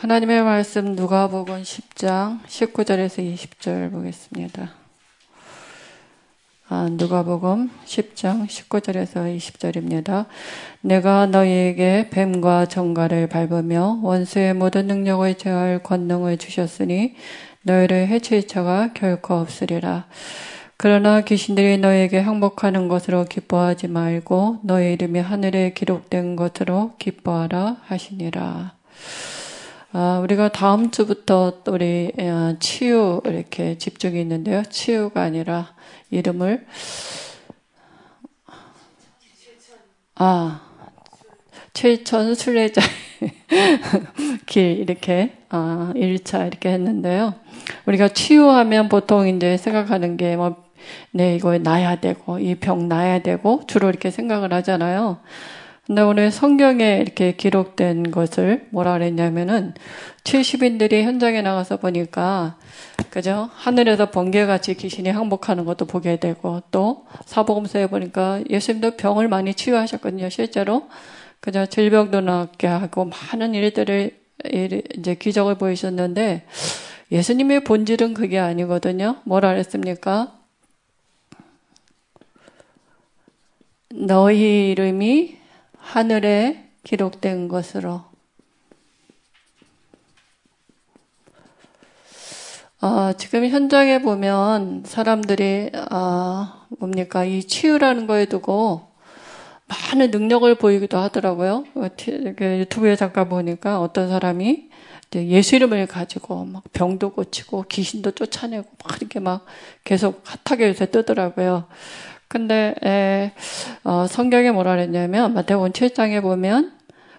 하나님의 말씀 누가복음 10장 19절에서 20절 보겠습니다. 아, 누가복음 10장 19절에서 20절입니다. 내가 너희에게 뱀과 정갈을 밟으며 원수의 모든 능력을 제어할 권능을 주셨으니 너희를 해칠 자가 결코 없으리라. 그러나 귀신들이 너에게 항복하는 것으로 기뻐하지 말고 너희 이름이 하늘에 기록된 것으로 기뻐하라 하시니라. 아, 우리가 다음 주부터 우리 어, 치유 이렇게 집중이 있는데요. 치유가 아니라 이름을 아 최천 순례자 길 이렇게 아 1차 이렇게 했는데요. 우리가 치유하면 보통 이제 생각하는 게뭐 네, 이거 나야 되고 이 병 나야 되고 주로 이렇게 생각을 하잖아요. 근데 오늘 성경에 이렇게 기록된 것을 뭐라 그랬냐면은 70인들이 현장에 나가서 보니까 그죠? 하늘에서 번개같이 귀신이 항복하는 것도 보게 되고 또 사복음서에 보니까 예수님도 병을 많이 치유하셨거든요. 실제로 그죠? 질병도 낫게 하고 많은 일들을 이제 기적을 보이셨는데 예수님의 본질은 그게 아니거든요. 뭐라 그랬습니까? 너희 이름이 하늘에 기록된 것으로 어, 지금 현장에 보면 사람들이 어, 뭡니까 이 치유라는 거에 두고 많은 능력을 보이기도 하더라고요. 어, 그 유튜브에 잠깐 보니까 어떤 사람이 예수 이름을 가지고 막 병도 고치고 귀신도 쫓아내고 막 이렇게 막 계속 핫하게 요새 뜨더라고요. 근데 에, 어, 성경에 뭐라 그랬냐면 마태복음 7장에 보면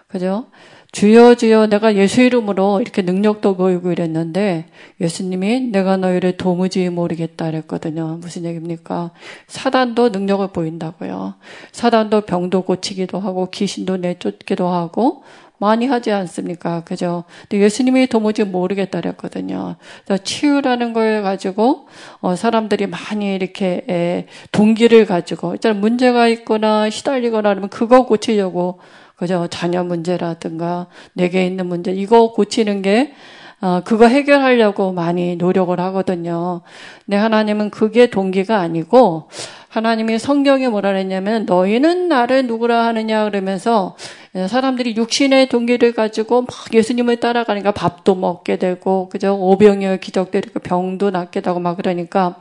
그죠? 주여 주여 내가 예수 이름으로 이렇게 능력도 보이고 이랬는데 예수님이 내가 너희를 도무지 모르겠다 그랬거든요. 무슨 얘기입니까? 사단도 능력을 보인다고요. 사단도 병도 고치기도 하고 귀신도 내쫓기도 하고 많이 하지 않습니까? 그죠? 근데 예수님이 도무지 모르겠다 그랬거든요. 그래서 치유라는 걸 가지고, 어, 사람들이 많이 이렇게, 에, 동기를 가지고, 일단 문제가 있거나 시달리거나 하면 그거 고치려고, 그죠? 자녀 문제라든가, 내게 있는 문제, 이거 고치는 게, 어, 그거 해결하려고 많이 노력을 하거든요. 근데 하나님은 그게 동기가 아니고, 하나님이 성경에 뭐라 그랬냐면, 너희는 나를 누구라 하느냐 그러면서, 사람들이 육신의 동기를 가지고 막 예수님을 따라가니까 밥도 먹게 되고, 그죠? 오병이어 기적되고 병도 낫게 되고 막 그러니까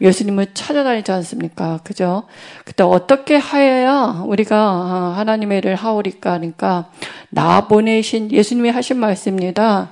예수님을 찾아다니지 않습니까? 그죠? 그때 어떻게 하여야 우리가 하나님의 일을 하오리까 하니까 나 보내신 예수님이 하신 말씀입니다.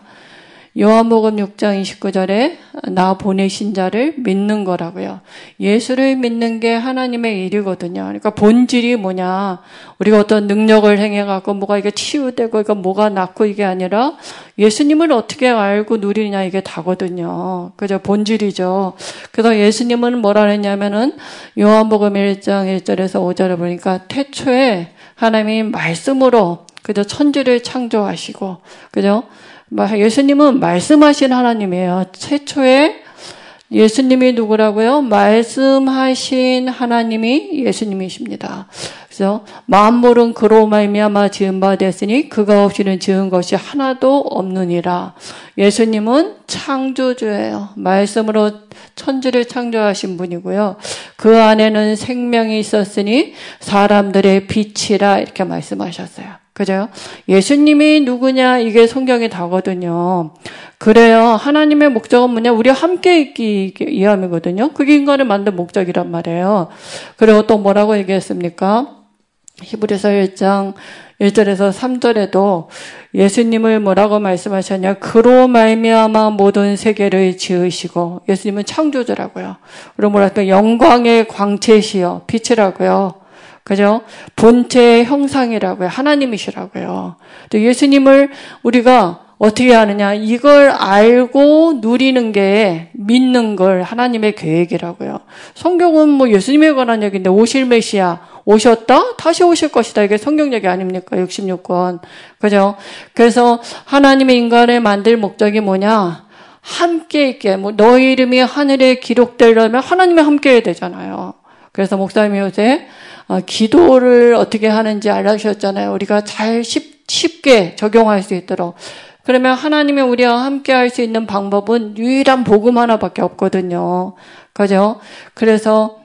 요한복음 6장 29절에 나 보내신 자를 믿는 거라고요. 예수를 믿는 게 하나님의 일이거든요. 그러니까 본질이 뭐냐? 우리가 어떤 능력을 행해갖고 뭐가 이게 치유되고 이거 뭐가 낫고 이게 아니라 예수님을 어떻게 알고 누리냐 이게 다거든요. 그죠? 본질이죠. 그래서 예수님은 뭐라 했냐면은 요한복음 1장 1절에서 5절에 보니까 태초에 하나님이 말씀으로 그저 천지를 창조하시고 그죠? 예수님은 말씀하신 하나님이에요. 최초에 예수님이 누구라고요? 말씀하신 하나님이 예수님이십니다. 그래서 만물은 그로 말미암아 지은 바 됐으니 그가 없이는 지은 것이 하나도 없느니라. 예수님은 창조주예요. 말씀으로 천지를 창조하신 분이고요. 그 안에는 생명이 있었으니 사람들의 빛이라 이렇게 말씀하셨어요. 그죠? 예수님이 누구냐 이게 성경에 다거든요. 그래요. 하나님의 목적은 뭐냐? 우리 함께 있기 위함이거든요. 그게 인간을 만든 목적이란 말이에요. 그리고 또 뭐라고 얘기했습니까? 히브리서 1장 1절에서 3절에도 예수님을 뭐라고 말씀하셨냐? 그로 말미암아 모든 세계를 지으시고 예수님은 창조주라고요. 그리고 뭐랄까 영광의 광채시여 빛이라고요. 그죠? 본체의 형상이라고요. 하나님이시라고요. 또 예수님을 우리가 어떻게 하느냐? 이걸 알고 누리는 게 믿는 걸 하나님의 계획이라고요. 성경은 뭐 예수님에 관한 얘기인데 오실 메시아 오셨다? 다시 오실 것이다. 이게 성경 얘기 아닙니까? 66권. 그죠? 그래서 하나님의 인간을 만들 목적이 뭐냐? 함께 있게. 뭐 너희 이름이 하늘에 기록되려면 하나님이 함께 해야 되잖아요. 그래서 목사님이 요새 어, 기도를 어떻게 하는지 알려주셨잖아요. 우리가 잘 쉽, 쉽게 적용할 수 있도록. 그러면 하나님이 우리와 함께 할 수 있는 방법은 유일한 복음 하나밖에 없거든요. 그죠? 그래서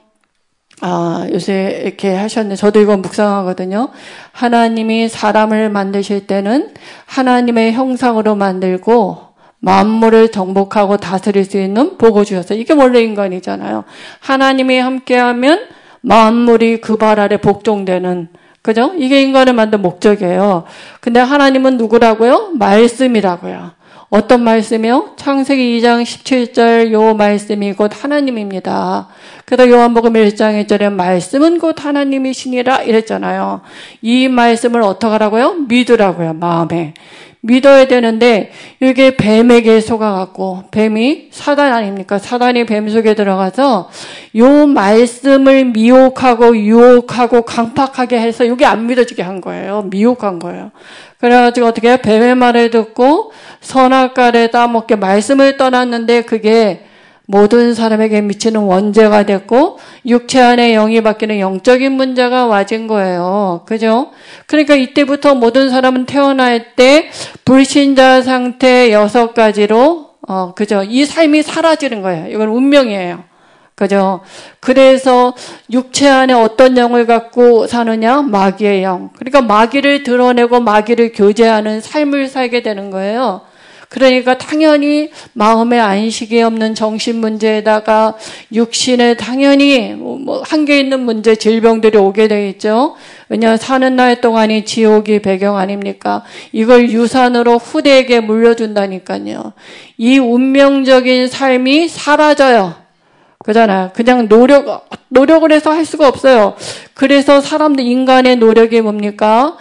아, 요새 이렇게 하셨는데, 저도 이건 묵상하거든요. 하나님이 사람을 만드실 때는 하나님의 형상으로 만들고, 만물을 정복하고 다스릴 수 있는 복을 주셨어요. 이게 원래 인간이잖아요. 하나님이 함께하면 만물이 그 발 아래 복종되는 그죠? 이게 인간을 만든 목적이에요. 근데 하나님은 누구라고요? 말씀이라고요. 어떤 말씀이요? 창세기 2장 17절 요 말씀이 곧 하나님입니다. 그래서 요한복음 1장 1절에 말씀은 곧 하나님이시니라 이랬잖아요. 이 말씀을 어떻게 하라고요? 믿으라고요. 마음에. 믿어야 되는데 이게 뱀에게 속아갖고 뱀이 사단 아닙니까? 사단이 뱀 속에 들어가서 요 말씀을 미혹하고 유혹하고 강팍하게 해서 이게 안 믿어지게 한 거예요. 미혹한 거예요. 그래가지고 어떻게? 뱀의 말을 듣고 선악과를 따먹게 말씀을 떠났는데 그게 모든 사람에게 미치는 원죄가 됐고 육체 안에 영이 바뀌는 영적인 문제가 와진 거예요. 그죠? 그러니까 이때부터 모든 사람은 태어날 때 불신자 상태 여섯 가지로 어 그죠? 이 삶이 사라지는 거예요. 이건 운명이에요. 그죠? 그래서 육체 안에 어떤 영을 갖고 사느냐? 마귀의 영. 그러니까 마귀를 드러내고 마귀를 교제하는 삶을 살게 되는 거예요. 그러니까 당연히 마음의 안식이 없는 정신 문제에다가 육신에 당연히 뭐 한계 있는 문제, 질병들이 오게 돼 있죠. 왜냐 사는 날 동안이 지옥이 배경 아닙니까? 이걸 유산으로 후대에게 물려준다니까요. 이 운명적인 삶이 사라져요. 그잖아요. 그냥 노력, 노력을 해서 할 수가 없어요. 그래서 사람들, 인간의 노력이 뭡니까?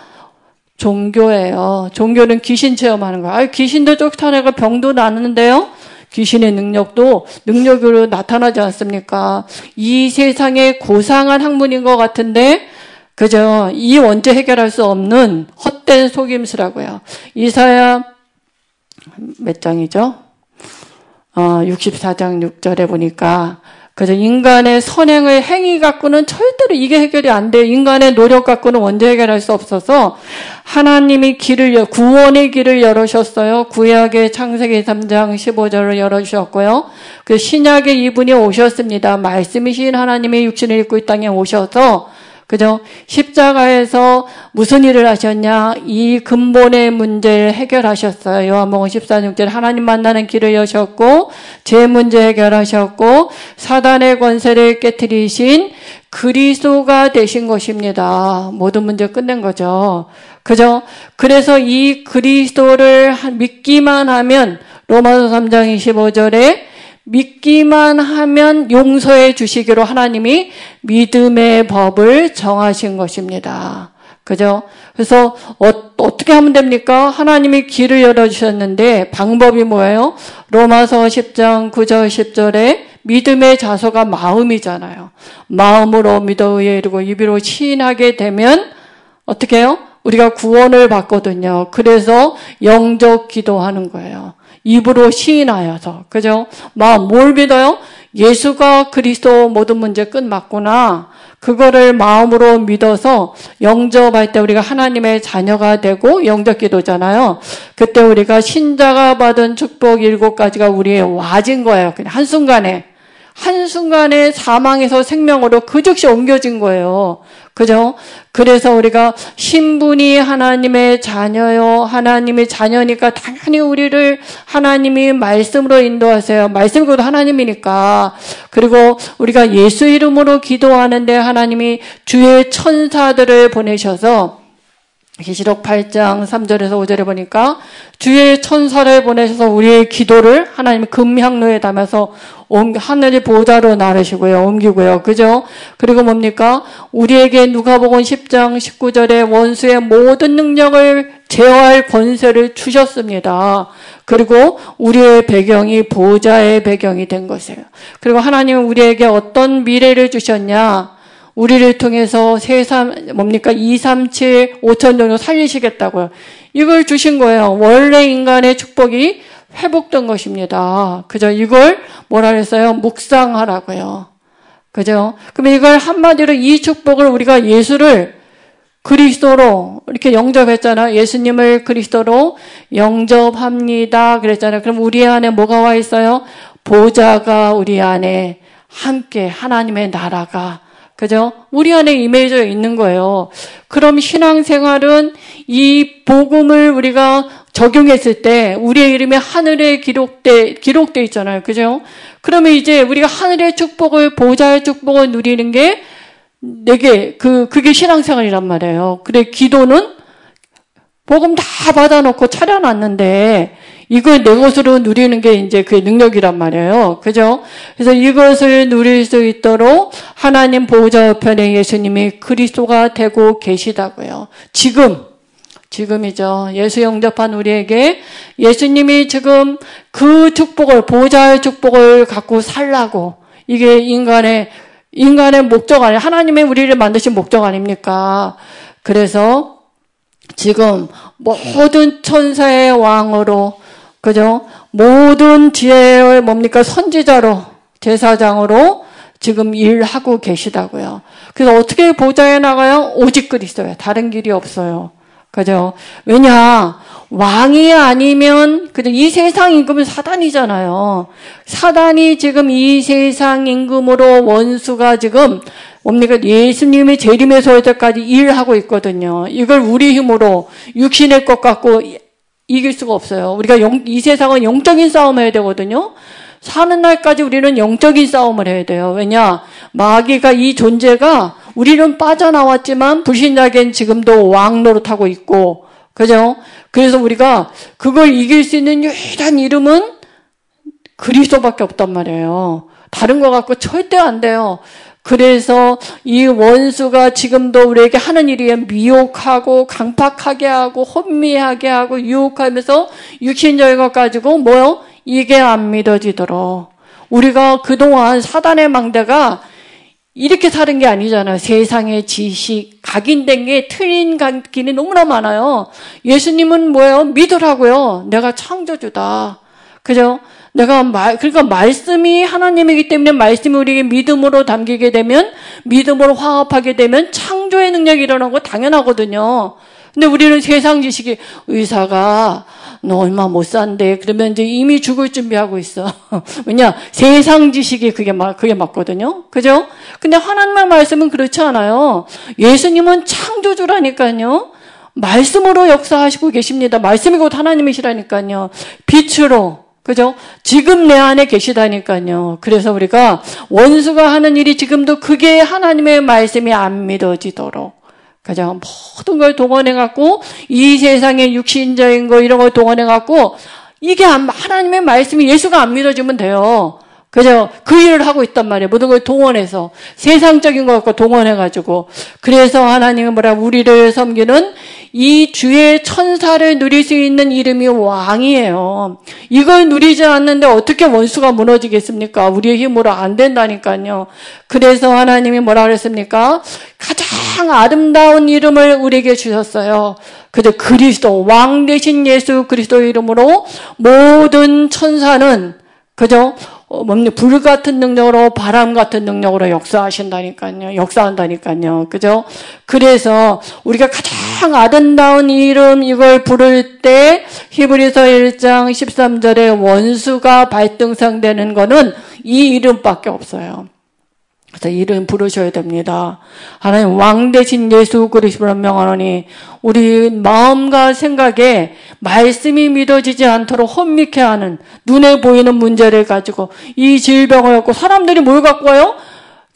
종교예요. 종교는 귀신 체험하는 거야. 아, 귀신도 쫓아내고 병도 나는데요. 귀신의 능력도 능력으로 나타나지 않습니까? 이 세상의 고상한 학문인 것 같은데, 그죠? 이 원죄 해결할 수 없는 헛된 속임수라고요. 이사야 몇 장이죠? 어, 64장 6절에 보니까 그래서 인간의 선행의 행위 갖고는 절대로 이게 해결이 안 돼요. 인간의 노력 갖고는 원죄 해결할 수 없어서 하나님이 길을 구원의 길을 열으셨어요. 구약의 창세기 3장 15절을 열어주셨고요. 그 신약의 이분이 오셨습니다. 말씀이신 하나님의 육신을 입고 이 땅에 오셔서 그죠? 십자가에서 무슨 일을 하셨냐? 이 근본의 문제를 해결하셨어요. 요한복음 14, 6절 하나님 만나는 길을 여셨고 제 문제 해결하셨고 사단의 권세를 깨뜨리신 그리스도가 되신 것입니다. 모든 문제 끝낸 거죠. 그죠? 그래서 이 그리스도를 믿기만 하면 로마서 3장 25절에 믿기만 하면 용서해 주시기로 하나님이 믿음의 법을 정하신 것입니다. 그죠? 그래서 어, 떻게 하면 됩니까? 하나님이 길을 열어주셨는데 방법이 뭐예요? 로마서 10장 9절 10절에 믿음의 자소가 마음이잖아요. 마음으로 믿어 의에 이르고 입으로 시인하게 되면 어떻게 해요? 우리가 구원을 받거든요. 그래서 영적 기도하는 거예요. 입으로 시인하여서. 그죠? 마음, 뭘 믿어요? 예수가 그리스도 모든 문제 끝 맞구나. 그거를 마음으로 믿어서 영접할 때 우리가 하나님의 자녀가 되고 영접 기도잖아요. 그때 우리가 신자가 받은 축복 일곱 가지가 우리의 와진 거예요. 그냥 한순간에. 한순간에 사망에서 생명으로 그 즉시 옮겨진 거예요. 그죠? 그래서 우리가 신분이 하나님의 자녀요. 하나님의 자녀니까 당연히 우리를 하나님이 말씀으로 인도하세요. 말씀으로 하나님이니까. 그리고 우리가 예수 이름으로 기도하는데 하나님이 주의 천사들을 보내셔서 계시록 8장 3절에서 5절에 보니까 주의 천사를 보내셔서 우리의 기도를 하나님 금향로에 담아서 하늘의 보좌로 나르시고요. 옮기고요. 그죠? 그리고 뭡니까? 우리에게 누가복음 10장 19절에 원수의 모든 능력을 제어할 권세를 주셨습니다. 그리고 우리의 배경이 보좌의 배경이 된 것이에요. 그리고 하나님은 우리에게 어떤 미래를 주셨냐? 우리를 통해서 세삼 뭡니까 237 5천 정도 살리시겠다고요. 이걸 주신 거예요. 원래 인간의 축복이 회복된 것입니다. 그죠? 이걸 뭐라 그랬어요? 묵상하라고요. 그죠? 그럼 이걸 한마디로 이 축복을 우리가 예수를 그리스도로 이렇게 영접했잖아. 예수님을 그리스도로 영접합니다. 그랬잖아요. 그럼 우리 안에 뭐가 와 있어요? 보좌가 우리 안에 함께 하나님의 나라가 그죠? 우리 안에 임해져 있는 거예요. 그럼 신앙생활은 이 복음을 우리가 적용했을 때 우리의 이름이 하늘에 기록돼 기록돼 있잖아요. 그죠? 그러면 이제 우리가 하늘의 축복을 보좌의 축복을 누리는 게 내게 그 그게 신앙생활이란 말이에요. 그래 기도는 복음 다 받아놓고 차려놨는데 이걸 내 것으로 누리는 게 이제 그 능력이란 말이에요. 그죠? 그래서 이것을 누릴 수 있도록 하나님 보호자 편에 예수님이 그리스도가 되고 계시다고요. 지금, 지금이죠. 예수 영접한 우리에게 예수님이 지금 그 축복을, 보호자의 축복을 갖고 살라고 이게 인간의, 인간의 목적 아니, 하나님의 우리를 만드신 목적 아닙니까? 그래서 지금 모든 천사의 왕으로 그죠? 모든 지혜의 뭡니까? 선지자로, 제사장으로 지금 일하고 계시다고요. 그래서 어떻게 보좌에 나가요? 오직 그리스도예요. 다른 길이 없어요. 그죠? 왜냐? 왕이 아니면, 그죠? 이 세상 임금은 사단이잖아요. 사단이 지금 이 세상 임금으로 원수가 지금 뭡니까? 예수님의 재림에서 올 때까지 일하고 있거든요. 이걸 우리 힘으로 육신의 것 갖고 이길 수가 없어요. 우리가 영, 이 세상은 영적인 싸움을 해야 되거든요. 사는 날까지 우리는 영적인 싸움을 해야 돼요. 왜냐? 마귀가 이 존재가 우리는 빠져나왔지만 불신자에겐 지금도 왕 노릇하고 있고, 그죠? 그래서 우리가 그걸 이길 수 있는 유일한 이름은 그리스도밖에 없단 말이에요. 다른 거 갖고 절대 안 돼요. 그래서 이 원수가 지금도 우리에게 하는 일이 미혹하고 강팍하게 하고 혼미하게 하고 유혹하면서 육신적인 것 가지고 뭐요? 이게 안 믿어지도록 우리가 그동안 사단의 망대가 이렇게 사는 게 아니잖아요. 세상의 지식, 각인된 게 틀린 각인이 너무나 많아요. 예수님은 뭐예요? 믿으라고요. 내가 창조주다. 그죠? 내가 말, 그러니까 말씀이 하나님이기 때문에 말씀이 우리에게 믿음으로 담기게 되면, 믿음으로 화합하게 되면 창조의 능력이 일어나는 거 당연하거든요. 근데 우리는 세상 지식이 의사가 너 얼마 못 산대. 그러면 이제 이미 죽을 준비하고 있어. 왜냐? 세상 지식이 그게 맞, 그게 맞거든요. 그죠? 근데 하나님의 말씀은 그렇지 않아요. 예수님은 창조주라니까요. 말씀으로 역사하시고 계십니다. 말씀이 곧 하나님이시라니까요. 빛으로, 그죠? 지금 내 안에 계시다니까요. 그래서 우리가 원수가 하는 일이 지금도 그게 하나님의 말씀이 안 믿어지도록. 그죠? 모든 걸 동원해 갖고, 이 세상의 육신적인 거, 이런 걸 동원해 갖고, 이게 하나님의 말씀이 예수가 안 믿어지면 돼요. 그죠? 그 일을 하고 있단 말이에요. 모든 걸 동원해서. 세상적인 것 갖고 동원해가지고. 그래서 하나님은 뭐라, 우리를 섬기는 이 주의 천사를 누릴 수 있는 이름이 왕이에요. 이걸 누리지 않는데 어떻게 원수가 무너지겠습니까? 우리의 힘으로 안 된다니까요. 그래서 하나님이 뭐라 그랬습니까? 가장 아름다운 이름을 우리에게 주셨어요. 그저 그리스도, 왕 대신 예수 그리스도 이름으로 모든 천사는 그죠? 어, 뭡니까? 불 같은 능력으로 바람 같은 능력으로 역사하신다니까요. 역사한다니까요. 그죠? 그래서 우리가 가장 아름다운 이름 이걸 부를 때 히브리서 1장 13절에 원수가 발등상 되는 거는 이 이름밖에 없어요. 그래서 이름 부르셔야 됩니다. 하나님 왕 대신 예수 그리스도로 명하노니 우리 마음과 생각에 말씀이 믿어지지 않도록 혼미케 하는 눈에 보이는 문제를 가지고 이 질병을 갖고 사람들이 뭘 갖고 와요?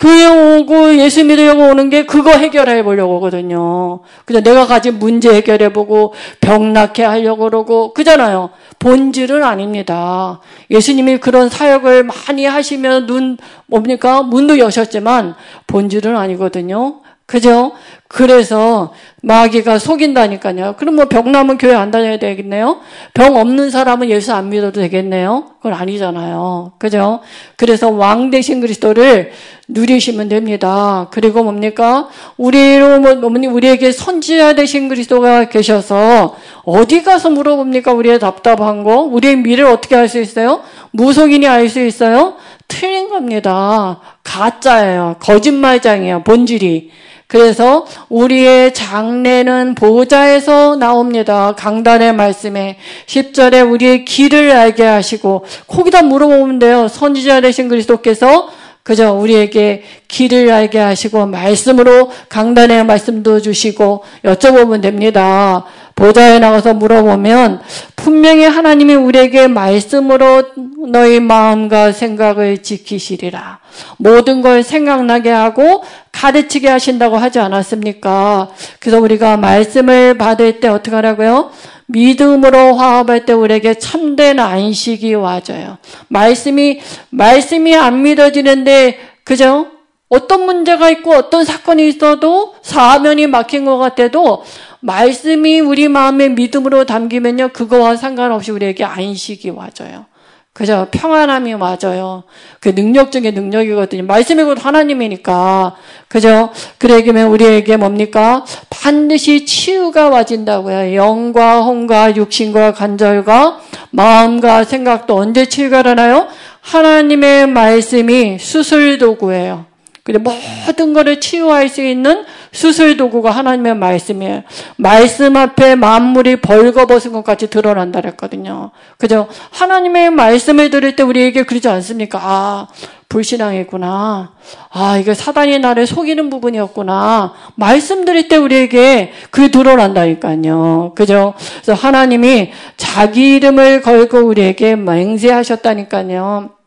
교회 오고 예수 믿으려고 오는 게 그거 해결해 보려고 하거든요. 그냥 내가 가진 문제 해결해 보고 병 낫게 하려고 그러고 그잖아요. 본질은 아닙니다. 예수님이 그런 사역을 많이 하시면 눈 뭡니까? 문도 여셨지만 본질은 아니거든요. 그죠? 그래서 마귀가 속인다니까요. 그럼 뭐 병 나면 교회 안 다녀야 되겠네요? 병 없는 사람은 예수 안 믿어도 되겠네요? 그건 아니잖아요. 그죠? 그래서 왕 대신 그리스도를 누리시면 됩니다. 그리고 뭡니까? 우리로, 뭐, 우리에게 선지자 되신 그리스도가 계셔서 어디 가서 물어봅니까? 우리의 답답한 거? 우리의 미래를 어떻게 알 수 있어요? 무속인이 알 수 있어요? 틀린 겁니다. 가짜예요. 거짓말장이에요. 본질이. 그래서 우리의 장래는 보좌에서 나옵니다. 강단의 말씀에 10절에 우리의 길을 알게 하시고 거기다 물어보면 돼요. 선지자 되신 그리스도께서 그저 우리에게 길을 알게 하시고 말씀으로 강단의 말씀도 주시고 여쭤보면 됩니다. 보좌에 나가서 물어보면 분명히 하나님이 우리에게 말씀으로 너희 마음과 생각을 지키시리라. 모든 걸 생각나게 하고 가르치게 하신다고 하지 않았습니까? 그래서 우리가 말씀을 받을 때 어떻게 하라고요? 믿음으로 화합할 때 우리에게 참된 안식이 와져요. 말씀이, 말씀이 안 믿어지는데, 그죠? 어떤 문제가 있고 어떤 사건이 있어도 사면이 막힌 것 같아도 말씀이 우리 마음에 믿음으로 담기면요. 그거와 상관없이 우리에게 안식이 와져요. 그죠? 평안함이 맞아요. 그 능력 중에 능력이거든요. 말씀이 곧 하나님이니까. 그죠? 그러면 우리에게 뭡니까? 반드시 치유가 와진다고요. 영과 혼과 육신과 간절과 마음과 생각도 언제 치유가 일어나요? 하나님의 말씀이 수술 도구예요. 근데 모든 것을 치유할 수 있는 수술 도구가 하나님의 말씀이에요. 말씀 앞에 만물이 벌거벗은 것 같이 드러난다 그랬거든요. 그죠? 하나님의 말씀을 들을 때 우리에게 그러지 않습니까? 아, 불신앙이구나. 아, 이게 사단이 나를 속이는 부분이었구나. 말씀 들을 때 우리에게 그게 드러난다니까요. 그죠? 그래서 하나님이 자기 이름을 걸고 우리에게 맹세하셨다니까요.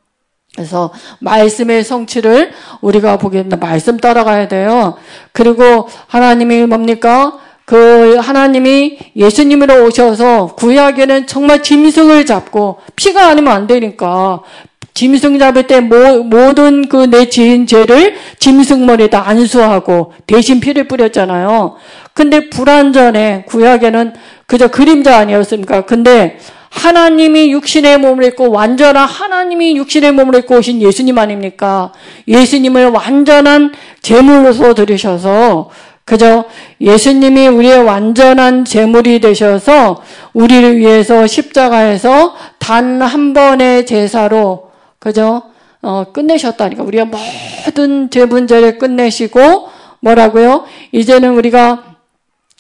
그래서 말씀의 성취를 우리가 된다. 말씀 따라가야 돼요. 그리고 하나님이 뭡니까? 그 하나님이 예수님으로 오셔서 구약에는 정말 짐승을 잡고 피가 아니면 안 되니까 짐승 잡을 때 모, 모든 그 내 지은 죄를 짐승 머리에다 안수하고 대신 피를 뿌렸잖아요. 근데 불완전해 구약에는 그저 그림자 아니었습니까? 근데 하나님이 육신의 몸을 입고 완전한 하나님이 육신의 몸을 입고 오신 예수님 아닙니까? 예수님을 완전한 제물로서 들으셔서 그저 예수님이 우리의 완전한 제물이 되셔서 우리를 위해서 십자가에서 단 한 번의 제사로 그저 어, 끝내셨다니까 우리가 모든 죄 문제를 끝내시고 뭐라고요? 이제는 우리가 어,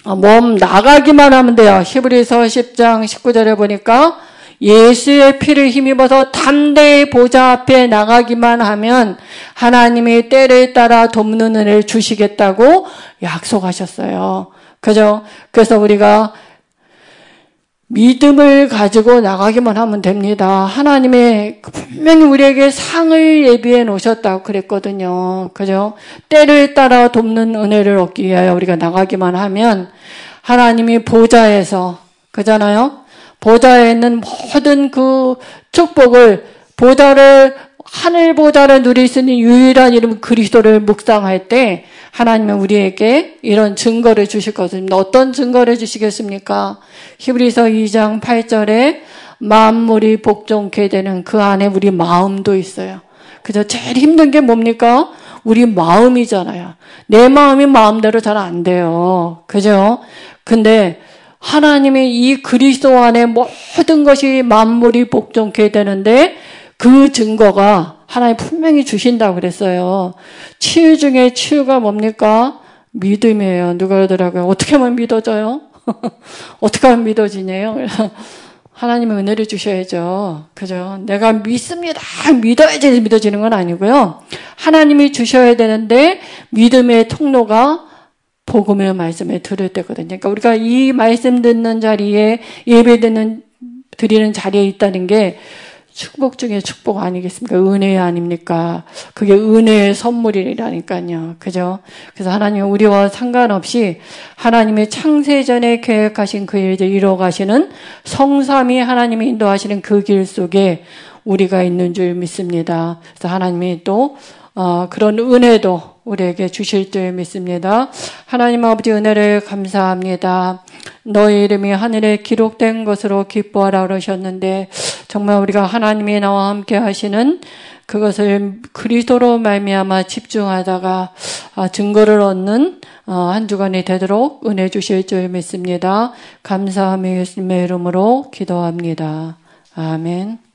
몸 나가기만 하면 돼요. 히브리서 10장 19절에 보니까 예수의 피를 힘입어서 담대히 보좌 앞에 나가기만 하면 하나님이 때를 따라 돕는 은혜를 주시겠다고 약속하셨어요. 그죠? 그래서 우리가 믿음을 가지고 나가기만 하면 됩니다. 하나님의 분명히 우리에게 상을 예비해 놓으셨다고 그랬거든요. 그죠? 때를 따라 돕는 은혜를 얻기 위하여 우리가 나가기만 하면 하나님이 보좌에서 그잖아요. 보좌에 있는 모든 그 축복을 보좌를 하늘 보좌를 누릴 수 있는 유일한 이름 그리스도를 묵상할 때 하나님은 우리에게 이런 증거를 주실 것입니다. 어떤 증거를 주시겠습니까? 히브리서 2장 8절에 만물이 복종케 되는 그 안에 우리 마음도 있어요. 그저 제일 힘든 게 뭡니까? 우리 마음이잖아요. 내 마음이 마음대로 잘 안 돼요. 그죠? 근데 하나님의 이 그리스도 안에 모든 것이 만물이 복종케 되는데 그 증거가 하나님 분명히 주신다고 그랬어요. 치유 중에 치유가 뭡니까? 믿음이에요. 누가 그러더라고요. 어떻게 하면 믿어져요? 어떻게 하면 믿어지냐요? 하나님의 은혜를 주셔야죠. 그죠? 내가 믿습니다. 믿어야지 믿어지는 건 아니고요. 하나님이 주셔야 되는데 믿음의 통로가 복음의 말씀에 들을 때거든요. 그러니까 우리가 이 말씀 듣는 자리에 예배 듣는 드리는 자리에 있다는 게 축복 중에 축복 아니겠습니까? 은혜 아닙니까? 그게 은혜의 선물이라니까요. 그죠? 그래서 하나님 우리와 상관없이 하나님의 창세전에 계획하신 그 일들 이뤄가시는 성삼이 하나님이 인도하시는 그 길 속에 우리가 있는 줄 믿습니다. 그래서 하나님이 또 어, 그런 은혜도 우리에게 주실 줄 믿습니다. 하나님 아버지 은혜를 감사합니다. 너의 이름이 하늘에 기록된 것으로 기뻐하라 그러셨는데 정말 우리가 하나님이 나와 함께 하시는 그것을 그리스도로 말미암아 집중하다가 아, 증거를 얻는 어, 한 주간이 되도록 은혜 주실 줄 믿습니다. 감사함의 예수님의 이름으로 기도합니다. 아멘.